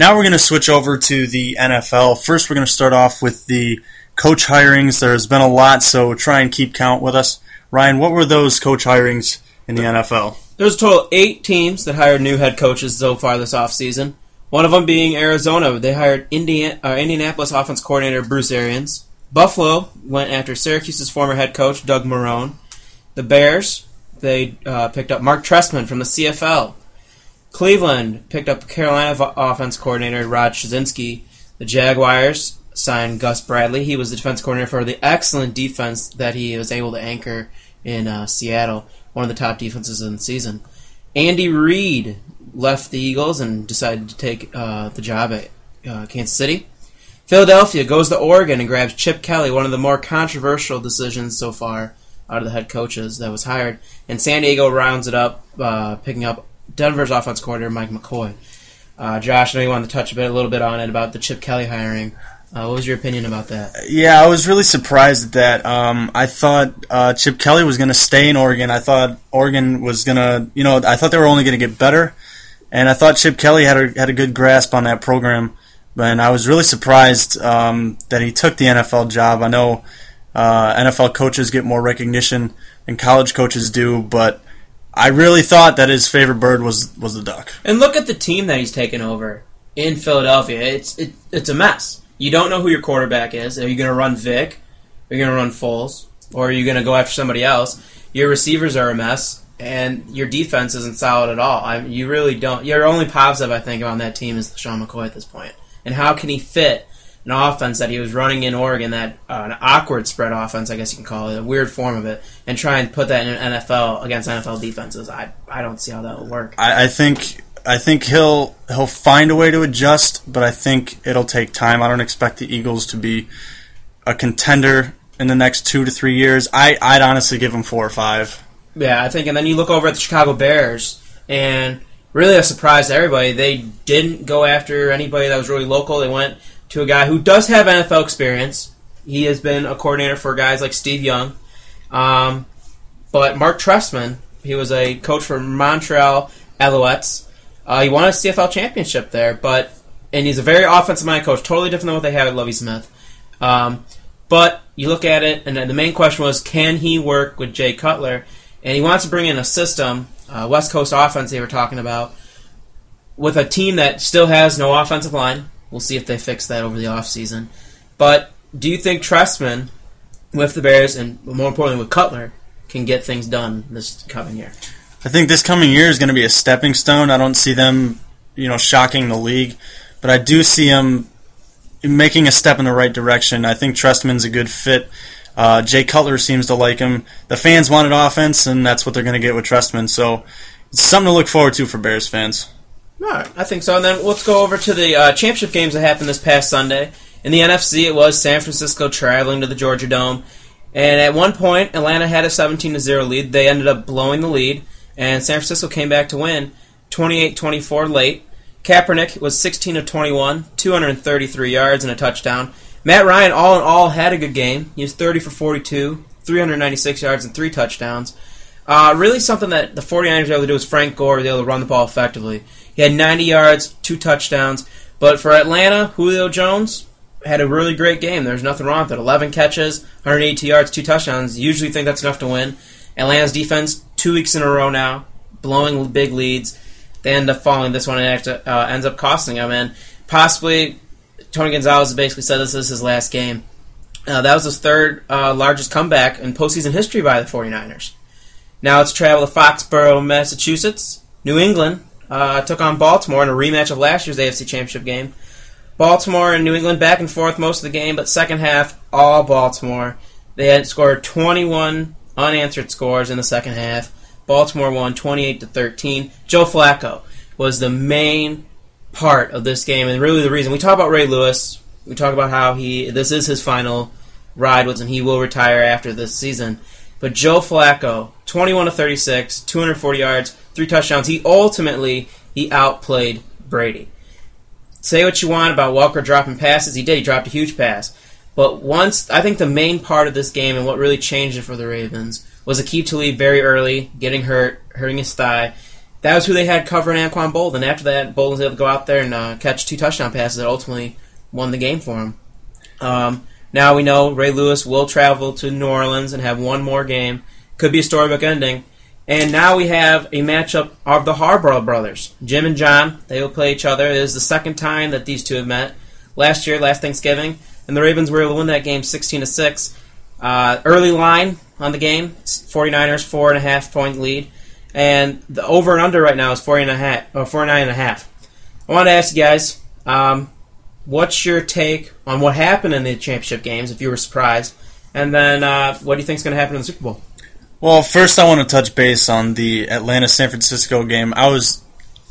Now we're going to switch over to the NFL. First, we're going to start off with the coach hirings. There's been a lot, so try and keep count with us. Ryan, what were those coach hirings in the NFL? There's a total eight teams that hired new head coaches so far this offseason. One of them being Arizona. They hired Indiana, uh, Indianapolis offense coordinator Bruce Arians. Buffalo went after Syracuse's former head coach Doug Marrone. The Bears, they uh, picked up Mark Trestman from the CFL. Cleveland picked up Carolina offense coordinator Rob Chudzinski. The Jaguars signed Gus Bradley. He was the defense coordinator for the excellent defense that he was able to anchor in uh, Seattle, one of the top defenses in the season. Andy Reid left the Eagles and decided to take uh, the job at uh, Kansas City. Philadelphia goes to Oregon and grabs Chip Kelly, one of the more controversial decisions so far out of the head coaches that was hired. And San Diego rounds it up, uh, picking up Denver's offense coordinator Mike McCoy. Uh, Josh, I know you wanted to touch a bit, a little bit on it about the Chip Kelly hiring. Uh, what was your opinion about that? Yeah, I was really surprised at that. Um, I thought uh, Chip Kelly was going to stay in Oregon. I thought Oregon was going to, you know, I thought they were only going to get better, and I thought Chip Kelly had a, had a good grasp on that program. And I was really surprised um, that he took the NFL job. I know uh, NFL coaches get more recognition than college coaches do, but I really thought that his favorite bird was was the duck. And look at the team that he's taken over in Philadelphia. It's it, it's a mess. You don't know who your quarterback is. Are you going to run Vic? Are you going to run Foles? Or are you going to go after somebody else? Your receivers are a mess, and your defense isn't solid at all. I you really don't. Your only positive, I think, on that team is Sean McCoy at this point. And how can he fit an offense that he was running in Oregon, that uh, an awkward spread offense, I guess you can call it, a weird form of it, and try and put that in an NFL against NFL defenses. I I don't see how that will work. I, I think I think he'll he'll find a way to adjust, but I think it'll take time. I don't expect the Eagles to be a contender in the next two to three years. I I'd honestly give them four or five. Yeah, I think, and then you look over at the Chicago Bears, and really a surprise to everybody. They didn't go after anybody that was really local. They went to a guy who does have NFL experience. He has been a coordinator for guys like Steve Young. Um, but Mark Trestman, he was a coach for Montreal Alouettes. Uh, he won a CFL championship there, but and he's a very offensive minded coach, totally different than what they have at Lovie Smith. Um, but you look at it, and the main question was, can he work with Jay Cutler? And he wants to bring in a system, uh, West Coast offense they were talking about, with a team that still has no offensive line. We'll see if they fix that over the offseason. But do you think Trestman, with the Bears, and more importantly with Cutler, can get things done this coming year? I think this coming year is going to be a stepping stone. I don't see them, you know, shocking the league, but I do see them making a step in the right direction. I think Trestman's a good fit. Uh, Jay Cutler seems to like him. The fans wanted offense, and that's what they're going to get with Trestman. So it's something to look forward to for Bears fans. Right, I think so. And then let's go over to the uh, championship games that happened this past Sunday. In the NFC, it was San Francisco traveling to the Georgia Dome. And at one point, Atlanta had a 17 0 lead. They ended up blowing the lead, and San Francisco came back to win 28 24 late. Kaepernick was 16 of 21, 233 yards and a touchdown. Matt Ryan, all in all, had a good game. He was 30 for 42, 396 yards and three touchdowns. Uh, really, something that the 49ers were able to do was Frank Gore was able to run the ball effectively. He had 90 yards, two touchdowns. But for Atlanta, Julio Jones had a really great game. There's nothing wrong with it. 11 catches, 180 yards, two touchdowns. Usually think that's enough to win. Atlanta's defense, two weeks in a row now, blowing big leads. They end up falling this one and uh, ends up costing them. And possibly, Tony Gonzalez basically said this is his last game. Uh, that was his third uh, largest comeback in postseason history by the 49ers. Now let's travel to Foxborough, Massachusetts. New England uh, took on Baltimore in a rematch of last year's AFC Championship game. Baltimore and New England back and forth most of the game, but second half, all Baltimore. They had scored 21 unanswered scores in the second half. Baltimore won 28 to 13. Joe Flacco was the main part of this game, and really the reason we talk about Ray Lewis. We talk about how he this is his final ride with him. He will retire after this season. But Joe Flacco, 21 to 36, 240 yards, three touchdowns. He ultimately he outplayed Brady. Say what you want about Welker dropping passes, he did. He dropped a huge pass. But once I think the main part of this game and what really changed it for the Ravens was Aqib Talib very early getting hurt, hurting his thigh. that was who they had covering Anquan Boldin. After that, Boldin was able to go out there and uh, catch two touchdown passes that ultimately won the game for him. Um, now we know Ray Lewis will travel to New Orleans and have one more game. Could be a storybook ending. And now we have a matchup of the Harbaugh brothers, Jim and John. They will play each other. It is the second time that these two have met. Last year, last Thanksgiving, and the Ravens were able to win that game 16 to six. Uh, early line on the game, 49ers four and a half point lead, and the over and under right now is 40 and a half, or 49 and a half. I want to ask you guys, um, what's your take on what happened in the championship games? If you were surprised, and then uh, what do you think is going to happen in the Super Bowl? Well, first I want to touch base on the Atlanta San Francisco game. I was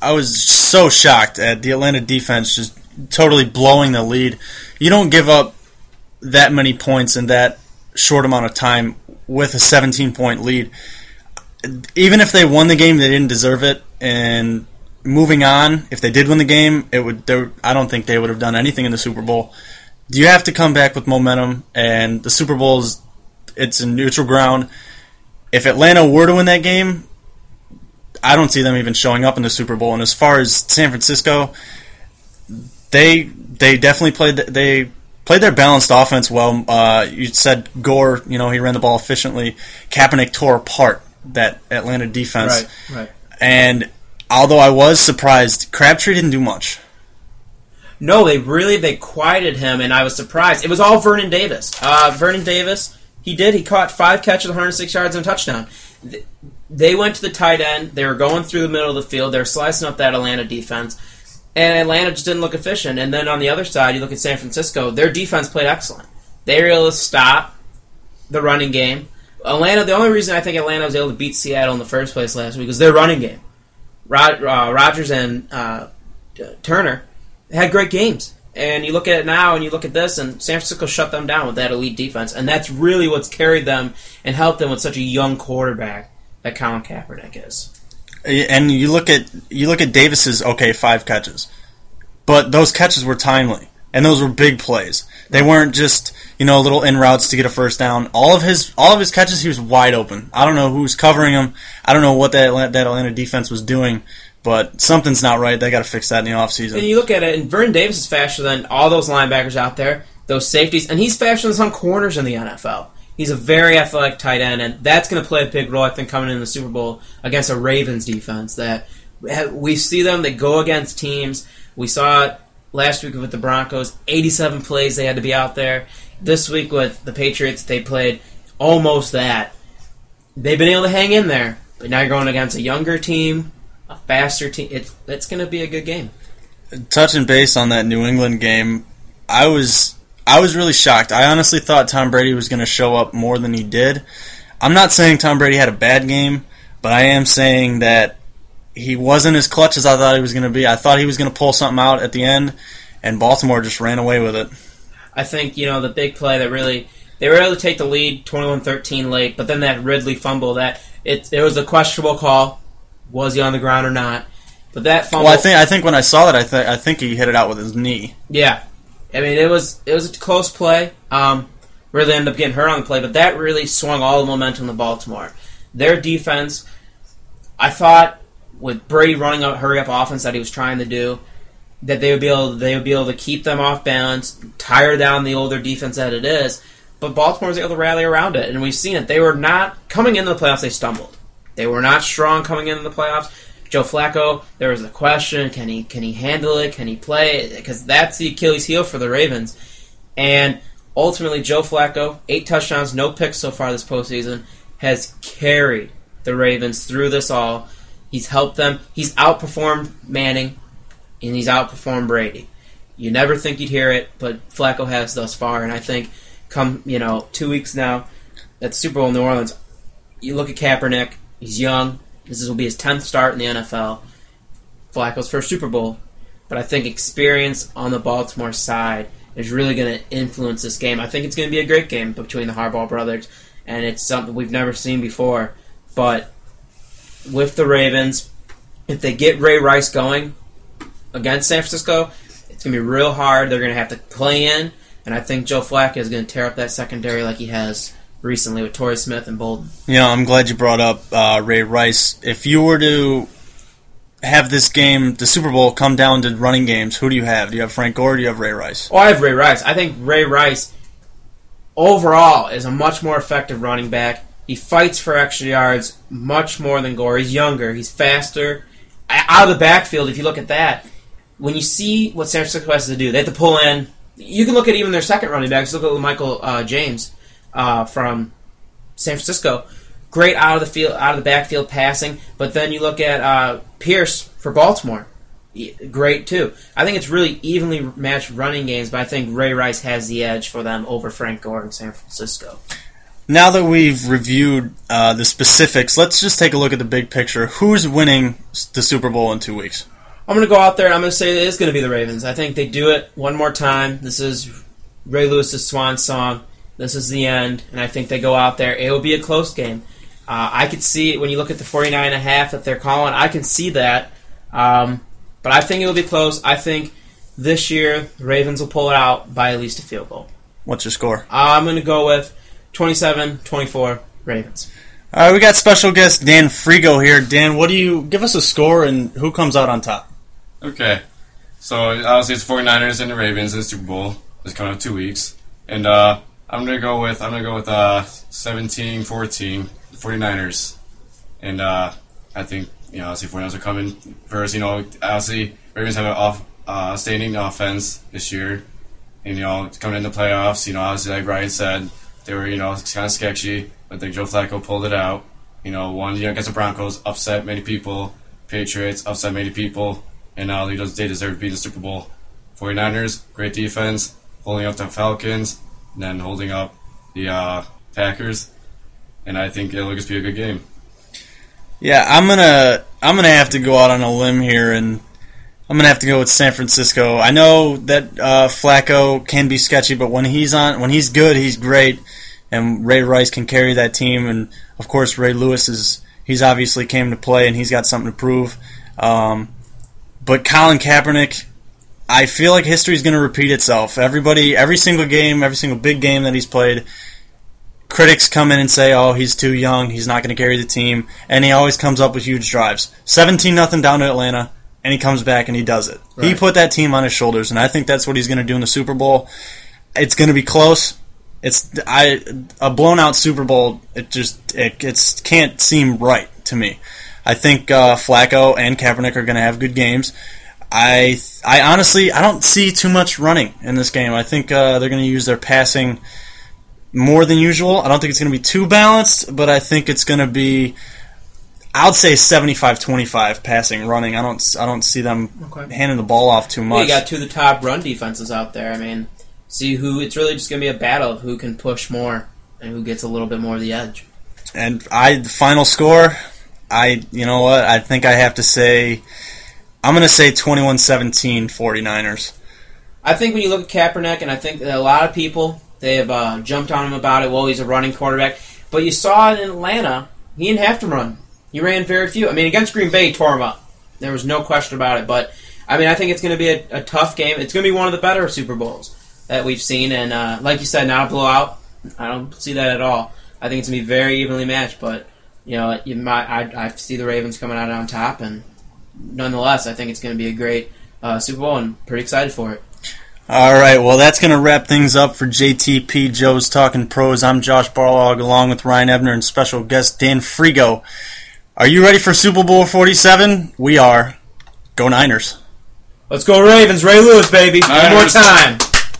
I was so shocked at the Atlanta defense just totally blowing the lead. You don't give up that many points in that short amount of time with a 17 point lead. Even if they won the game, they didn't deserve it. And moving on, if they did win the game, it would. I don't think they would have done anything in the Super Bowl. Do You have to come back with momentum, and the Super Bowl is it's a neutral ground if Atlanta were to win that game, I don't see them even showing up in the Super Bowl. And as far as San Francisco, they they definitely played they played their balanced offense well. Uh, you said Gore, you know, he ran the ball efficiently. Kaepernick tore apart that Atlanta defense, right? Right. And although I was surprised, Crabtree didn't do much. No, they really they quieted him, and I was surprised. It was all Vernon Davis. Uh, Vernon Davis he did. He caught five catches, 106 yards, and a touchdown. They went to the tight end. They were going through the middle of the field. They were slicing up that Atlanta defense. And Atlanta just didn't look efficient. And then on the other side, you look at San Francisco, their defense played excellent. They were able to stop the running game. Atlanta, the only reason I think Atlanta was able to beat Seattle in the first place last week was their running game. Rod, uh, Rodgers and uh, Turner had great games. And you look at it now, and you look at this, and San Francisco shut them down with that elite defense, and that's really what's carried them and helped them with such a young quarterback that Colin Kaepernick is. And you look at you look at Davis's okay five catches, but those catches were timely, and those were big plays. They weren't just you know little in routes to get a first down. All of his all of his catches, he was wide open. I don't know who's covering him. I don't know what that that Atlanta defense was doing, but something's not right. They got to fix that in the offseason. And you look at it, and Vernon Davis is faster than all those linebackers out there, those safeties, and he's faster than some corners in the NFL. He's a very athletic tight end, and that's going to play a big role, I think, coming in the Super Bowl against a Ravens defense. That we see them; they go against teams. We saw last week with the Broncos. 87 plays they had to be out there. This week with the Patriots, they played almost that. They've been able to hang in there, but now you're going against a younger team a faster team. It's it's going to be a good game. Touching base on that New England game, I was I was really shocked. I honestly thought Tom Brady was going to show up more than he did. I'm not saying Tom Brady had a bad game, but I am saying that he wasn't as clutch as I thought he was going to be. I thought he was going to pull something out at the end, and Baltimore just ran away with it. I think you know the big play that really they were able to take the lead 21-13 late, but then that Ridley fumble that it it was a questionable call was he on the ground or not? But that fumble. Well, I think I think when I saw that, I think I think he hit it out with his knee. Yeah, I mean it was it was a close play. Um, really ended up getting hurt on the play, but that really swung all the momentum to Baltimore. Their defense, I thought, with Brady running a hurry up offense that he was trying to do, that they would be able they would be able to keep them off balance, tire down the older defense that it is. But Baltimore was able to rally around it, and we've seen it. They were not coming into the playoffs; they stumbled. They were not strong coming into the playoffs. Joe Flacco, there was a question: Can he can he handle it? Can he play? Because that's the Achilles heel for the Ravens. And ultimately, Joe Flacco, eight touchdowns, no picks so far this postseason, has carried the Ravens through this all. He's helped them. He's outperformed Manning, and he's outperformed Brady. You never think you'd hear it, but Flacco has thus far. And I think, come you know, two weeks now at Super Bowl in New Orleans, you look at Kaepernick He's young. This will be his 10th start in the NFL. Flacco's first Super Bowl. But I think experience on the Baltimore side is really going to influence this game. I think it's going to be a great game between the Harbaugh brothers, and it's something we've never seen before. But with the Ravens, if they get Ray Rice going against San Francisco, it's going to be real hard. They're going to have to play in, and I think Joe Flacco is going to tear up that secondary like he has recently with Torrey Smith and Boldin. You know, I'm glad you brought up uh, Ray Rice. If you were to have this game, the Super Bowl, come down to running games, who do you have? Do you have Frank Gore? Or do you have Ray Rice? Oh, I have Ray Rice. I think Ray Rice overall is a much more effective running back. He fights for extra yards much more than Gore. He's younger. He's faster. Out of the backfield, if you look at that, when you see what San Francisco has to do, they have to pull in. You can look at even their second running backs. Look at Michael uh, James uh, from San Francisco. Great out of the field, out of the backfield passing. But then you look at uh, Pierce for Baltimore. Great too. I think it's really evenly matched running games, but I think Ray Rice has the edge for them over Frank Gore in San Francisco. Now that we've reviewed uh, the specifics, let's just take a look at the big picture. Who's winning the Super Bowl in two weeks? I'm going to go out there and I'm going to say it is going to be the Ravens. I think they do it one more time. This is Ray Lewis's swan song. This is the end, and I think they go out there. It will be a close game. Uh, I could see it when you look at the 49 and a half that they're calling. I can see that. Um, but I think it'll be close. I think this year the Ravens will pull it out by at least a field goal. What's your score? I'm going to go with 27-24 Ravens. All right, we got special guest Dan Frigo here. Dan, what do you give us a score and who comes out on top? Okay. So obviously it's 49ers and the Ravens in the Super Bowl. It's coming up two weeks. And uh, I'm gonna go with I'm gonna go with uh 17-14 49ers. And uh, I think you know, obviously 49ers are coming first. You know, obviously Ravens have an off uh, standing offense this year, and you know, coming into the playoffs. You know, obviously like Ryan said, they were you know kind of sketchy, but I think Joe Flacco pulled it out. You know, one you know against the Broncos, upset many people. Patriots upset many people, and now they deserve to be in the Super Bowl. 49ers, great defense, holding up the Falcons, and then holding up the uh, Packers, and I think it'll just be a good game. Yeah, I'm gonna I'm gonna have to go out on a limb here, and I'm gonna have to go with San Francisco. I know that uh, Flacco can be sketchy, but when he's on, when he's good, he's great, and Ray Rice can carry that team, and of course Ray Lewis is he's obviously came to play, and he's got something to prove. Um, but Colin Kaepernick, I feel like history is going to repeat itself. Everybody, every single game, every single big game that he's played, critics come in and say, "Oh, he's too young. He's not going to carry the team," and he always comes up with huge drives. Seventeen nothing down to Atlanta, and he comes back and he does it. Right. He put that team on his shoulders, and I think that's what he's going to do in the Super Bowl. It's going to be close. It's I a blown out Super Bowl. It just it it's can't seem right to me. I think uh, Flacco and Kaepernick are going to have good games. I I honestly I don't see too much running in this game. I think uh, they're going to use their passing more than usual. I don't think it's going to be too balanced, but I think it's going to be. I'd say 75-25 passing, running. I don't. I don't see them okay. handing the ball off too much. Well, you got two of the top run defenses out there. I mean, see who. It's really just going to be a battle of who can push more and who gets a little bit more of the edge. And I, the final score, I, you know what? I think I have to say, I'm going to say 21-17 49ers. I think when you look at Kaepernick, and I think that a lot of people they have uh, jumped on him about it. Well, he's a running quarterback. But you saw it in Atlanta. He didn't have to run. He ran very few. I mean, against Green Bay, tore him up. There was no question about it. But, I mean, I think it's going to be a, a, tough game. It's going to be one of the better Super Bowls that we've seen. And, uh, like you said, not a blowout. I don't see that at all. I think it's going to be very evenly matched. But, you know, you might, I, I see the Ravens coming out on top. And nonetheless, I think it's going to be a great uh, Super Bowl and pretty excited for it. All right, well, that's going to wrap things up for JTP Joe's Talking Pros. I'm Josh Barlog along with Ryan Ebner and special guest Dan Frigo. Are you ready for Super Bowl 47? We are. Go Niners. Let's go Ravens. Ray Lewis, baby. Niners. One more time.